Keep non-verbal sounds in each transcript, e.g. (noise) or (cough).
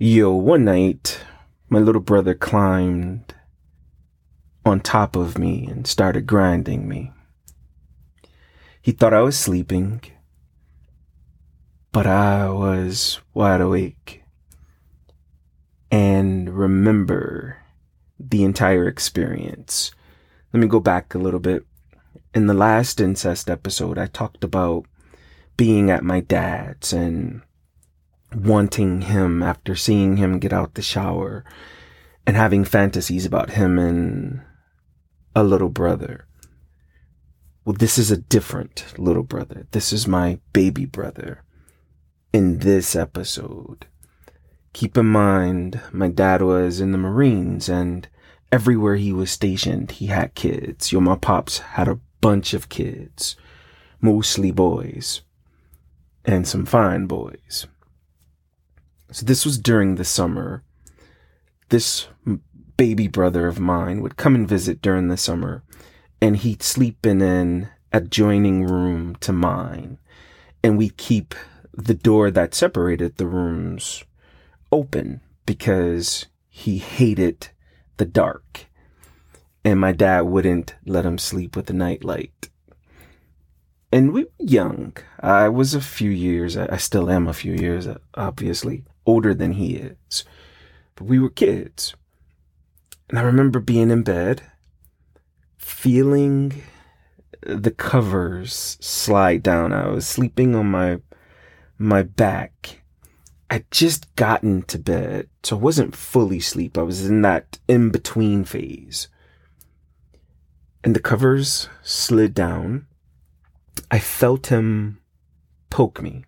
Yo, one night, my little brother climbed on top of me and started grinding me. He thought I was sleeping, but I was wide awake and remember the entire experience. Let me go back a little bit. In the last incest episode, I talked about being at my dad's and wanting him after seeing him get out the shower and having fantasies about him and a little brother. Well, this is a different little brother. This is my baby brother in this episode. Keep in mind, my dad was in the Marines and everywhere he was stationed, he had kids. Yo, my pops had a bunch of kids, mostly boys and some fine boys. So this was during the summer. This baby brother of mine would come and visit during the summer and he'd sleep in an adjoining room to mine. And we'd keep the door that separated the rooms open because he hated the dark. And my dad wouldn't let him sleep with the nightlight. And we were young. I was a few years, I still am a few years, obviously, older than he is. But we were kids. And I remember being in bed, feeling the covers slide down. I was sleeping on my my back. I'd just gotten to bed, so I wasn't fully asleep. I was in that in between phase. And the covers slid down. I felt him poke me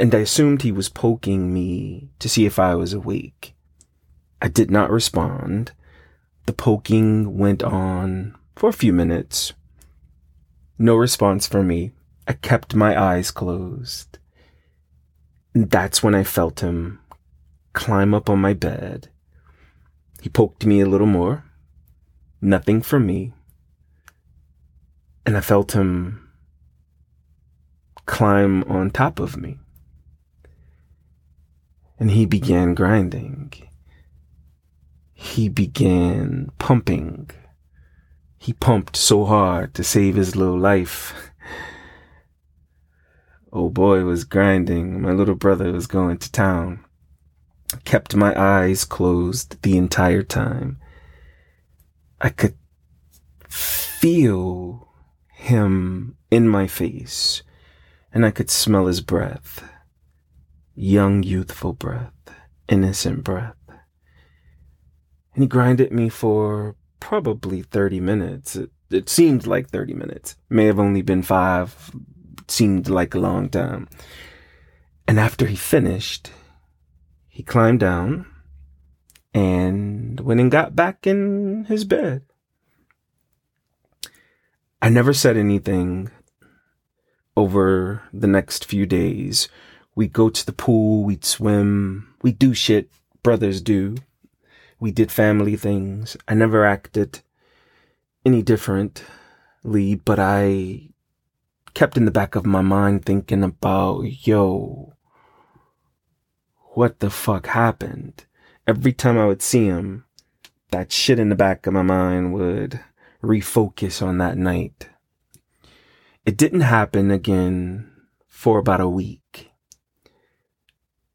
and I assumed he was poking me to see if I was awake. I did not respond. The poking went on for a few minutes. No response from me. I kept my eyes closed. And that's when I felt him climb up on my bed. He poked me a little more. Nothing from me. And I felt him climb on top of me and he began grinding. He began pumping. He pumped so hard to save his little life. Oh boy was grinding. My little brother was going to town. I kept my eyes closed the entire time. I could feel him in my face and I could smell his breath young, youthful breath, innocent breath. And he grinded me for probably 30 minutes. It, it seemed like 30 minutes. May have only been five. Seemed like a long time. And after he finished, he climbed down and went and got back in his bed. I never said anything over the next few days We'd go to the pool, we'd swim, we'd do shit brothers do. We did family things. I never acted any differently, but I kept in the back of my mind thinking about, yo, what the fuck happened? Every time I would see him, that shit in the back of my mind would refocus on that night. It didn't happen again for about a week.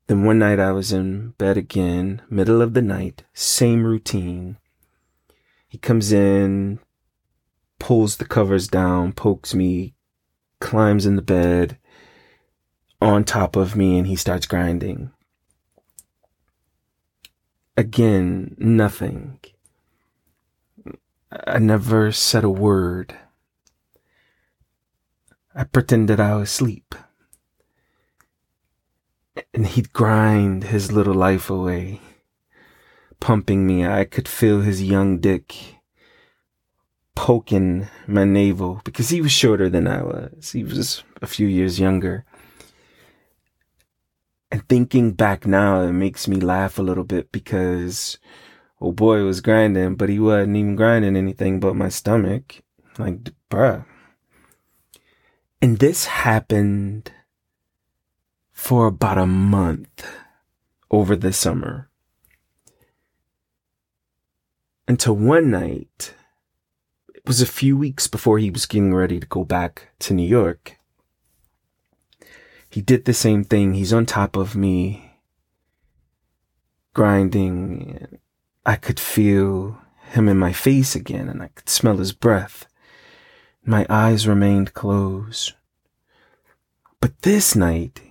Then one night I was in bed again, middle of the night, same routine. He comes in, pulls the covers down, pokes me, climbs in the bed on top of me, and he starts grinding. Again, nothing. I never said a word. I pretended I was asleep and he'd grind his little life away, pumping me. I could feel his young dick poking my navel because he was shorter than I was. He was a few years younger. And thinking back now, it makes me laugh a little bit because, oh boy, was grinding, but he wasn't even grinding anything but my stomach. Like, bruh. And this happened for about a month. over the summer. Until one night, it was a few weeks before he was getting ready to go back to New York. He did the same thing. He's on top of me, grinding. I could feel him in my face again and I could smell his breath. My eyes remained closed. But this night,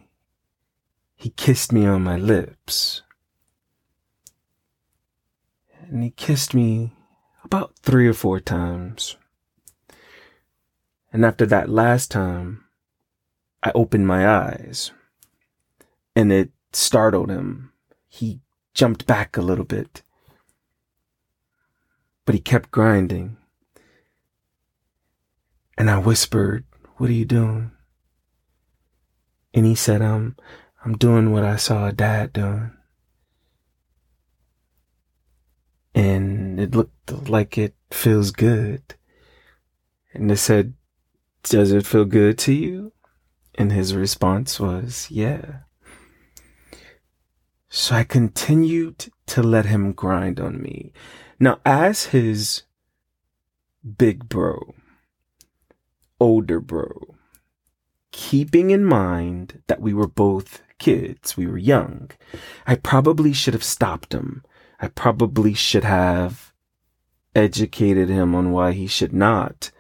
he kissed me on my lips. And he kissed me about three or four times. And after that last time, I opened my eyes and it startled him. He jumped back a little bit, but he kept grinding. And I whispered, What are you doing? And he said, I'm, I'm doing what I saw dad doing. And it looked like it feels good. And I said, Does it feel good to you? And his response was, Yeah. So I continued to let him grind on me. Now, as his big bro, older bro, keeping in mind that we were both kids, we were young, I probably should have stopped him. I probably should have educated him on why he should not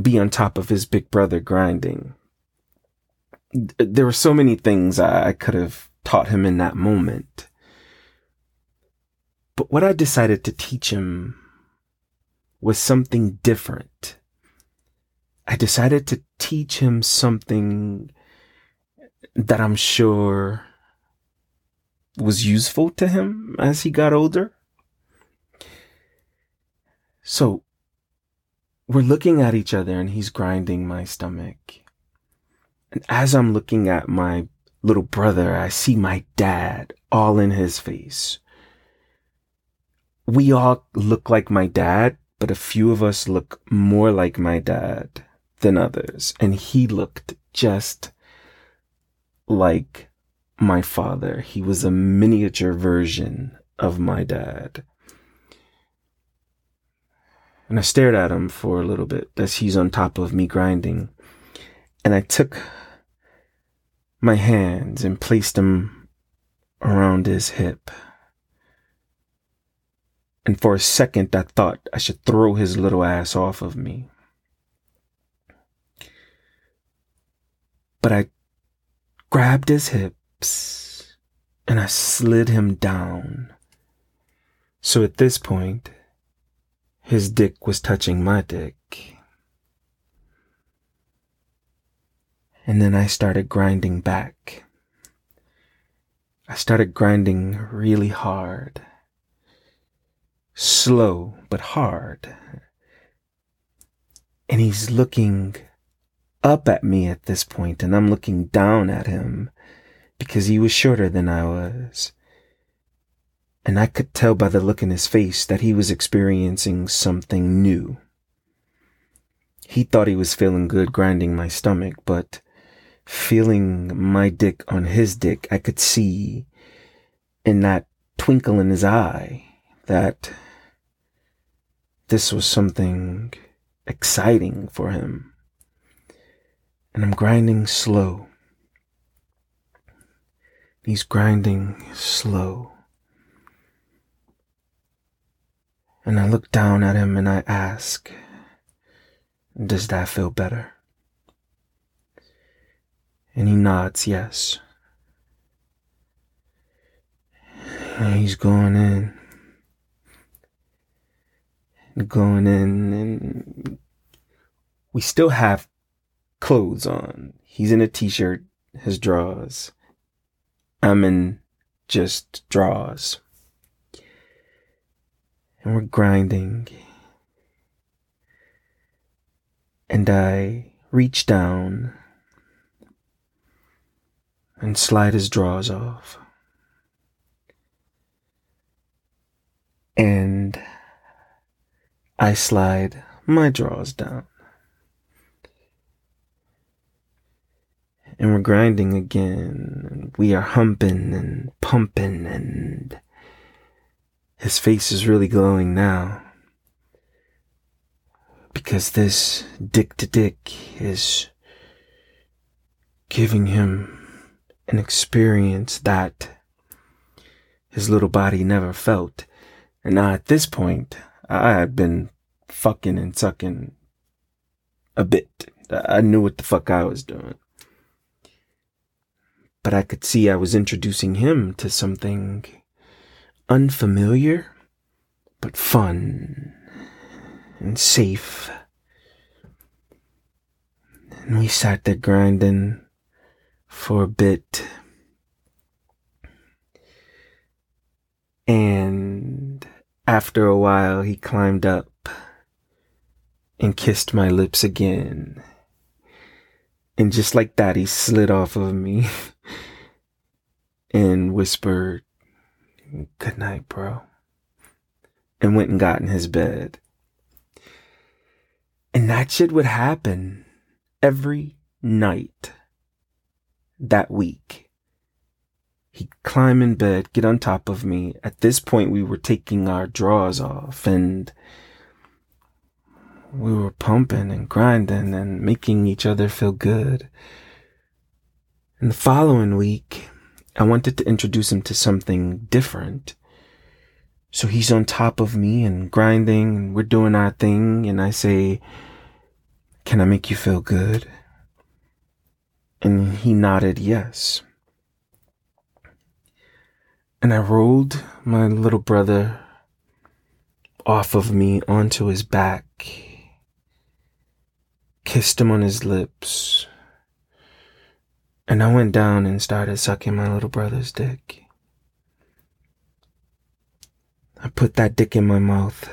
be on top of his big brother grinding. There were so many things I could have taught him in that moment. But what I decided to teach him was something different. I decided to teach him something that I'm sure was useful to him as he got older. So we're looking at each other and he's grinding my stomach. And as I'm looking at my little brother, I see my dad all in his face. We all look like my dad, but a few of us look more like my dad than others. And he looked just like my father. He was a miniature version of my dad. And I stared at him for a little bit as he's on top of me grinding. And I took my hands and placed them around his hip. And for a second, I thought I should throw his little ass off of me. But I grabbed his hips and I slid him down. So at this point, his dick was touching my dick. And then I started grinding back. I started grinding really hard. Slow, but hard. And he's looking up at me at this point, and I'm looking down at him because he was shorter than I was. And I could tell by the look in his face that he was experiencing something new. He thought he was feeling good grinding my stomach, but feeling my dick on his dick, I could see in that twinkle in his eye that this was something exciting for him. And I'm grinding slow. He's grinding slow. And I look down at him and I ask, Does that feel better? And he nods yes. And he's going in. Going in and we still have clothes on. He's in a t-shirt, his drawers. I'm in just drawers. And we're grinding. And I reach down and slide his drawers off. And I slide my drawers down. And we're grinding again. We are humping and pumping and his face is really glowing now. Because this dick to dick is giving him an experience that his little body never felt. And now at this point, I had been fucking and sucking a bit. I knew what the fuck I was doing. But I could see I was introducing him to something unfamiliar, but fun and safe. And we sat there grinding for a bit. And after a while, he climbed up and kissed my lips again. And just like that, he slid off of me (laughs) and whispered, Good night, bro. And went and got in his bed. And that shit would happen every night that week. He'd climb in bed, get on top of me. At this point, we were taking our drawers off and we were pumping and grinding and making each other feel good. And the following week, I wanted to introduce him to something different. So he's on top of me and grinding and we're doing our thing. And I say, Can I make you feel good? And he nodded yes. And I rolled my little brother off of me onto his back, kissed him on his lips, and I went down and started sucking my little brother's dick. I put that dick in my mouth.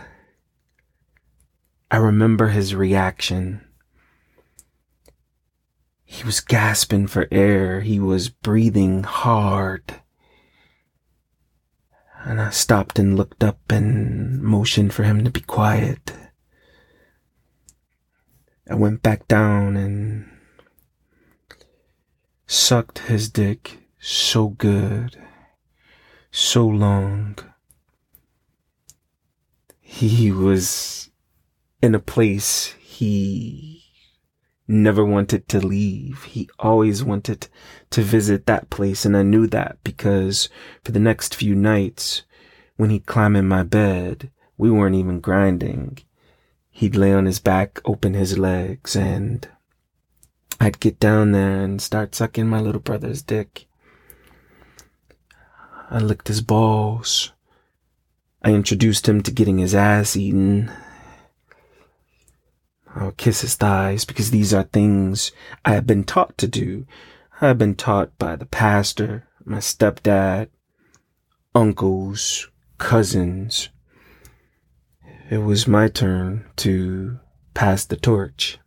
I remember his reaction. He was gasping for air. He was breathing hard. And I stopped and looked up and motioned for him to be quiet. I went back down and sucked his dick so good, so long. He was in a place he never wanted to leave. He always wanted to visit that place. And I knew that because for the next few nights, when he'd climb in my bed, we weren't even grinding. He'd lay on his back, open his legs, and I'd get down there and start sucking my little brother's dick. I licked his balls. I introduced him to getting his ass eaten I'll kiss his thighs because these are things I have been taught to do. I have been taught by the pastor, my stepdad, uncles, cousins. It was my turn to pass the torch.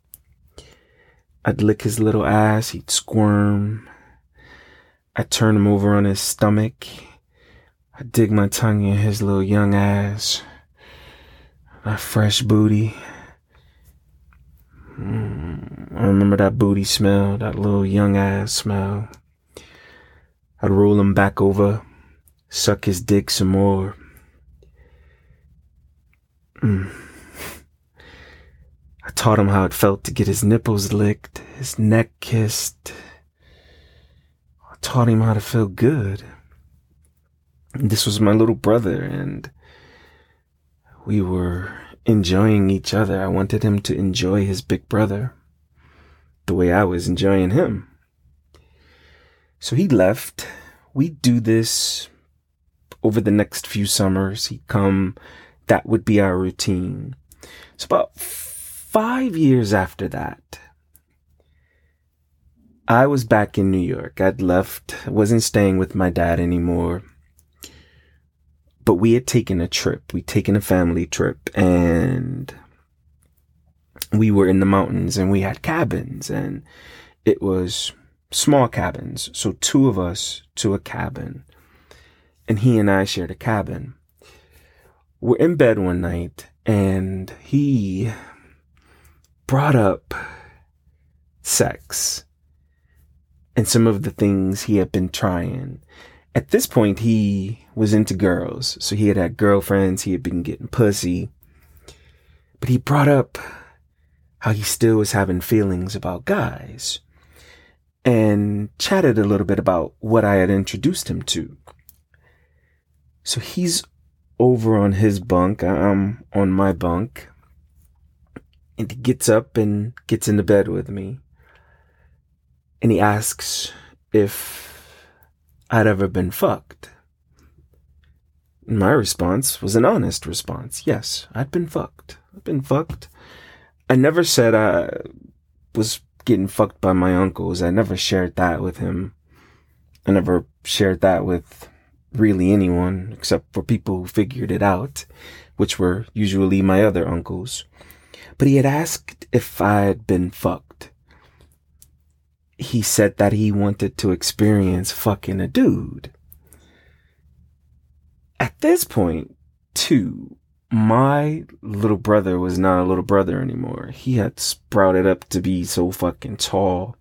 I'd lick his little ass, he'd squirm. I'd turn him over on his stomach. I'd dig my tongue in his little young ass. A fresh booty. Mm, I remember that booty smell, that little young ass smell. I'd roll him back over, suck his dick some more. Mm. I taught him how it felt to get his nipples licked, his neck kissed. I taught him how to feel good. This was my little brother, and we were enjoying each other. I wanted him to enjoy his big brother the way I was enjoying him. So he left. We'd do this over the next few summers. He'd come. That would be our routine. So about five years after that, I was back in New York. I'd left, wasn't staying with my dad anymore but we had taken a trip. We'd taken a family trip and we were in the mountains and we had cabins and it was small cabins. So two of us to a cabin and he and I shared a cabin. We're in bed one night and he brought up sex and some of the things he had been trying. At this point, he was into girls. So he had had girlfriends. He had been getting pussy. But he brought up how he still was having feelings about guys and chatted a little bit about what I had introduced him to. So he's over on his bunk. I'm on my bunk. And he gets up and gets into bed with me. And he asks if I'd ever been fucked. My response was an honest response. Yes, I'd been fucked. I've been fucked. I never said I was getting fucked by my uncles. I never shared that with him. I never shared that with really anyone except for people who figured it out, which were usually my other uncles. But he had asked if I had been fucked. He said that he wanted to experience fucking a dude. At this point, too, my little brother was not a little brother anymore. He had sprouted up to be so fucking tall.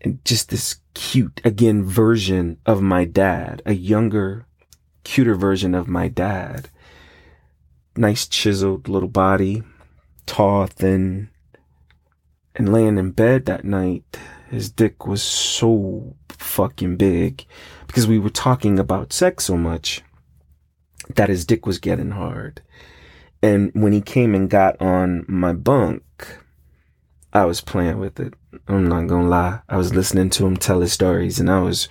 And just this cute, again, version of my dad, a younger, cuter version of my dad. Nice chiseled little body, tall, thin. And laying in bed that night, his dick was so fucking big because we were talking about sex so much that his dick was getting hard. And when he came and got on my bunk, I was playing with it. I'm not gonna lie. I was listening to him tell his stories and I was,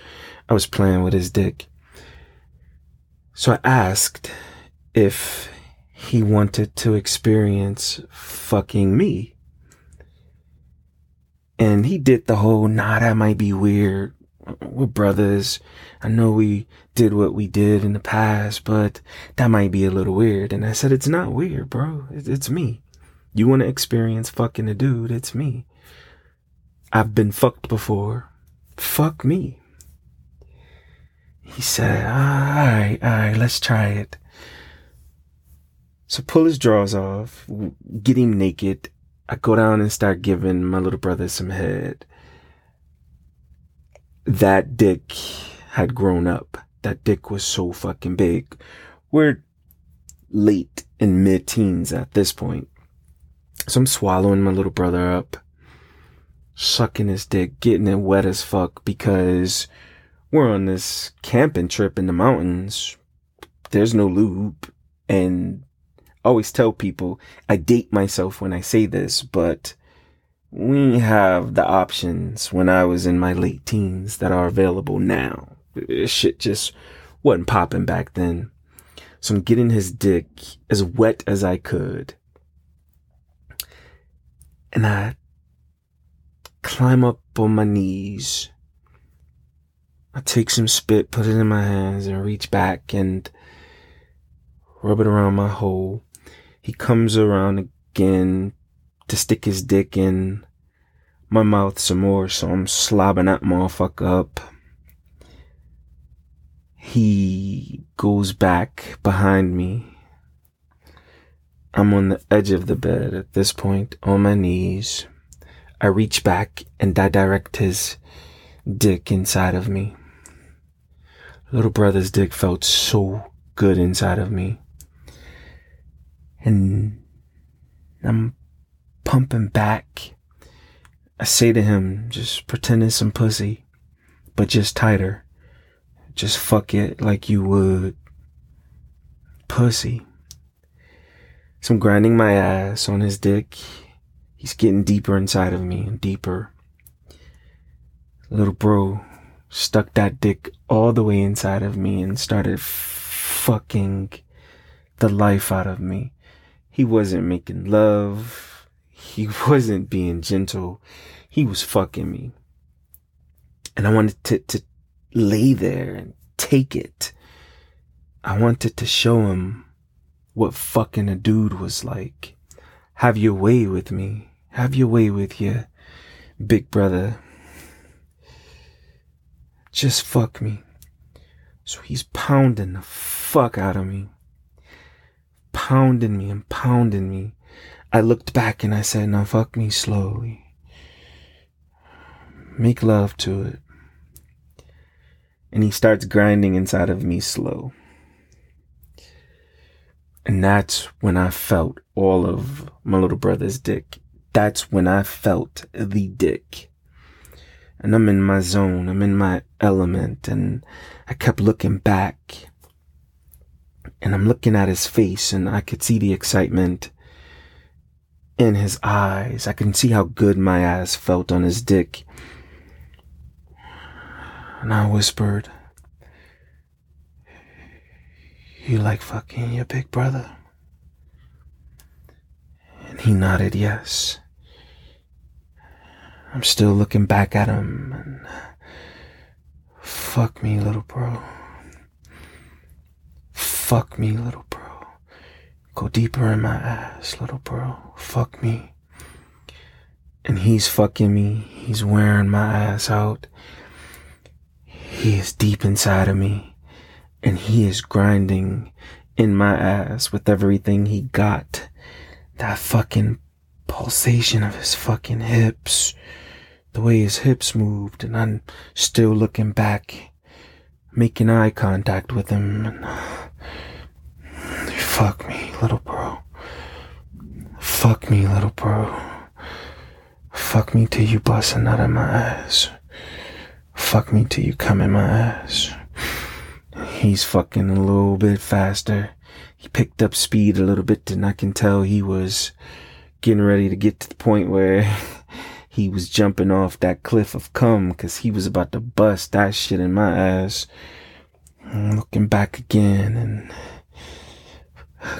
I was playing with his dick. So I asked if he wanted to experience fucking me. And he did the whole, nah, that might be weird we're brothers. I know we did what we did in the past, but that might be a little weird. And I said, it's not weird, bro. It's me. You want to experience fucking a dude? It's me. I've been fucked before. Fuck me. He said, all right, all right, let's try it. So pull his drawers off, get him naked. I go down and start giving my little brother some head that dick had grown up. That dick was so fucking big. We're late in mid teens at this point. So I'm swallowing my little brother up, sucking his dick, getting it wet as fuck because we're on this camping trip in the mountains. There's no lube. And always tell people, I date myself when I say this, but we have the options when I was in my late teens that are available now. Shit just wasn't popping back then. So I'm getting his dick as wet as I could. And I climb up on my knees. I take some spit, put it in my hands, and reach back and rub it around my hole. He comes around again, to stick his dick in my mouth some more, so I'm slobbing that motherfucker up. He goes back behind me. I'm on the edge of the bed at this point, on my knees. I reach back and I direct his dick inside of me. Little brother's dick felt so good inside of me. And I'm pumping back. I say to him, just pretend it's some pussy, but just tighter. Just fuck it like you would pussy. So I'm grinding my ass on his dick. He's getting deeper inside of me and deeper. Little bro stuck that dick all the way inside of me and started fucking the life out of me. He wasn't making love he (laughs) wasn't being gentle. He was fucking me. And I wanted to, to lay there and take it. I wanted to show him what fucking a dude was like. Have your way with me. Have your way with you, big brother. Just fuck me. So he's pounding the fuck out of me. Pounding me and pounding me. I looked back and I said, now fuck me slowly. make love to it. And he starts grinding inside of me slow. And that's when I felt all of my little brother's dick. That's when I felt the dick. And I'm in my zone. I'm in my element. And I kept looking back. And I'm looking at his face and I could see the excitement in his eyes. I can see how good my ass felt on his dick. And I whispered, You like fucking your big brother? And he nodded yes. I'm still looking back at him and fuck me, little bro. Fuck me, little bro. Go deeper in my ass, little bro. Fuck me. And he's fucking me. He's wearing my ass out. He is deep inside of me and he is grinding in my ass with everything he got. That fucking pulsation of his fucking hips, the way his hips moved, and I'm still looking back, making eye contact with him. And, fuck me, little bro. Fuck me, little bro. Fuck me till you bust a nut in my ass. Fuck me till you come in my ass. He's fucking a little bit faster. He picked up speed a little bit and I can tell he was getting ready to get to the point where (laughs) he was jumping off that cliff of cum because he was about to bust that shit in my ass. I'm looking back again and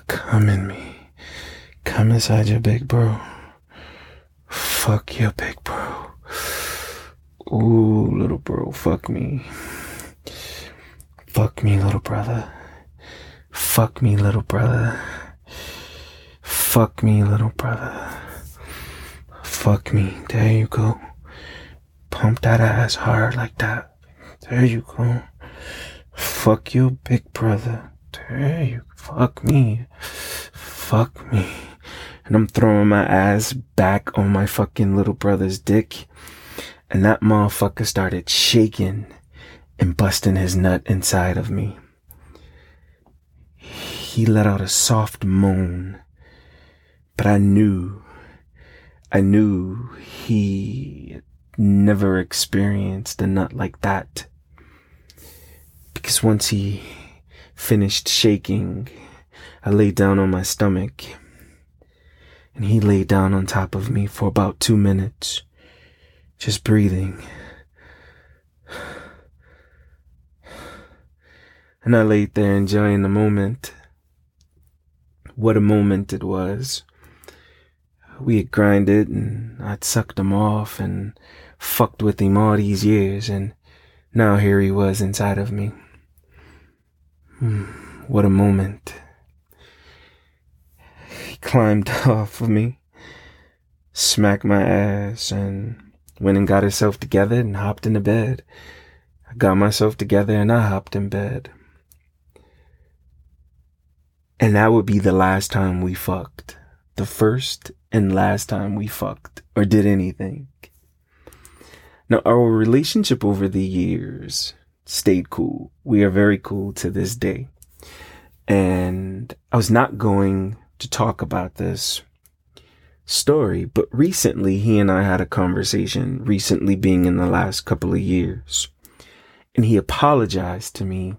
come in me. Come inside your big bro. Fuck your big bro. Ooh, little bro, fuck me. Fuck me, little brother. Fuck me, little brother. Fuck me, little brother. Fuck me. There you go. Pump that ass hard like that. There you go. Fuck you, big brother. You fuck me. Fuck me. And I'm throwing my ass back on my fucking little brother's dick. And that motherfucker started shaking and busting his nut inside of me. He let out a soft moan, but I knew, I knew he never experienced a nut like that. Because once he finished shaking, I lay down on my stomach and he lay down on top of me for about two minutes, just breathing. And I laid there enjoying the moment. What a moment it was. We had grinded and I'd sucked him off and fucked with him all these years and now here he was inside of me. Hmm, what a moment. He climbed (laughs) off of me, smacked my ass and went and got himself together and hopped into bed. I got myself together and I hopped in bed. And that would be the last time we fucked. The first and last time we fucked or did anything. Now, our relationship over the years stayed cool. We are very cool to this day. And I was not going to talk about this story, but recently he and I had a conversation, recently being in the last couple of years. And he apologized to me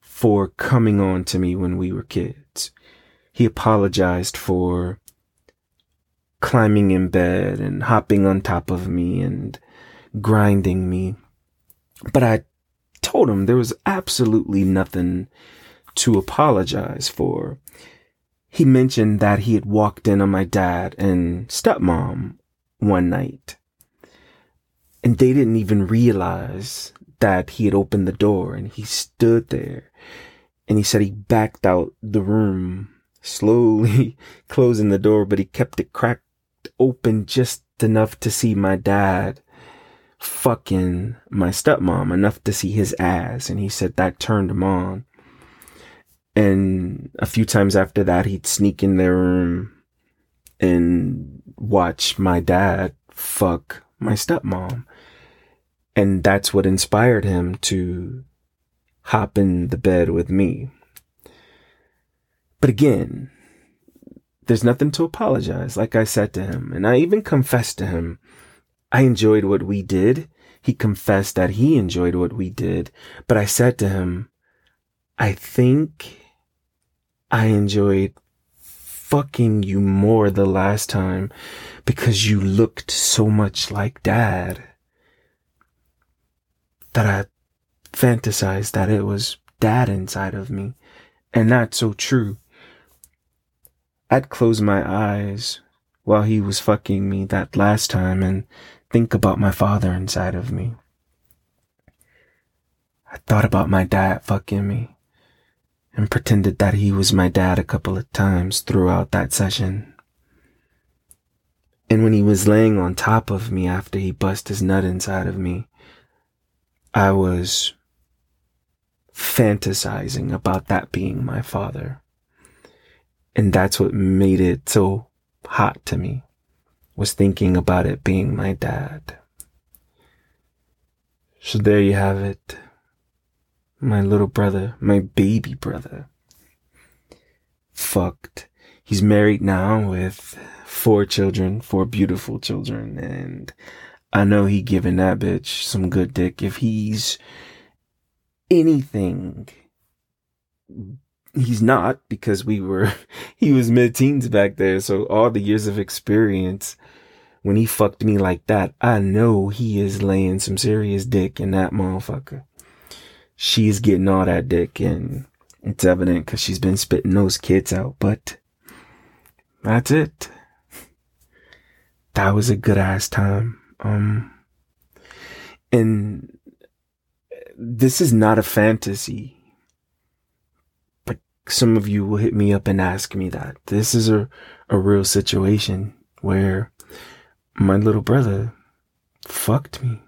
for coming on to me when we were kids. He apologized for climbing in bed and hopping on top of me and grinding me. But I told him there was absolutely nothing to apologize for. He mentioned that he had walked in on my dad and stepmom one night. And they didn't even realize that he had opened the door and he stood there and he said he backed out the room (laughs) slowly closing the door, but he kept it cracked open just enough to see my dad fucking my stepmom, enough to see his ass. And he said that turned him on. And a few times after that, he'd sneak in their room and watch my dad fuck my stepmom. And that's what inspired him to hop in the bed with me. But again, there's nothing to apologize, like I said to him. And I even confessed to him I enjoyed what we did. He confessed that he enjoyed what we did. But I said to him, I think I enjoyed fucking you more the last time because you looked so much like dad that I fantasized that it was dad inside of me. And that's so true. I'd close my eyes while he was fucking me that last time and think about my father inside of me. I thought about my dad fucking me and pretended that he was my dad a couple of times throughout that session. And when he was laying on top of me after he bust his nut inside of me, I was fantasizing about that being my father. And that's what made it so hot to me, was thinking about it being my dad. So there you have it. My little brother, my baby brother. Fucked. He's married now with four children, four beautiful children, and I know he giving that bitch some good dick if he's anything. He's not because we were, (laughs) he was mid teens back there. So all the years of experience, when he fucked me like that, I know he is laying some serious dick in that motherfucker. She's getting all that dick and it's evident because she's been spitting those kids out, but that's it. That was a good ass time. Um, and this is not a fantasy. Some of you will hit me up and ask me that. This is a, a real situation where my little brother fucked me.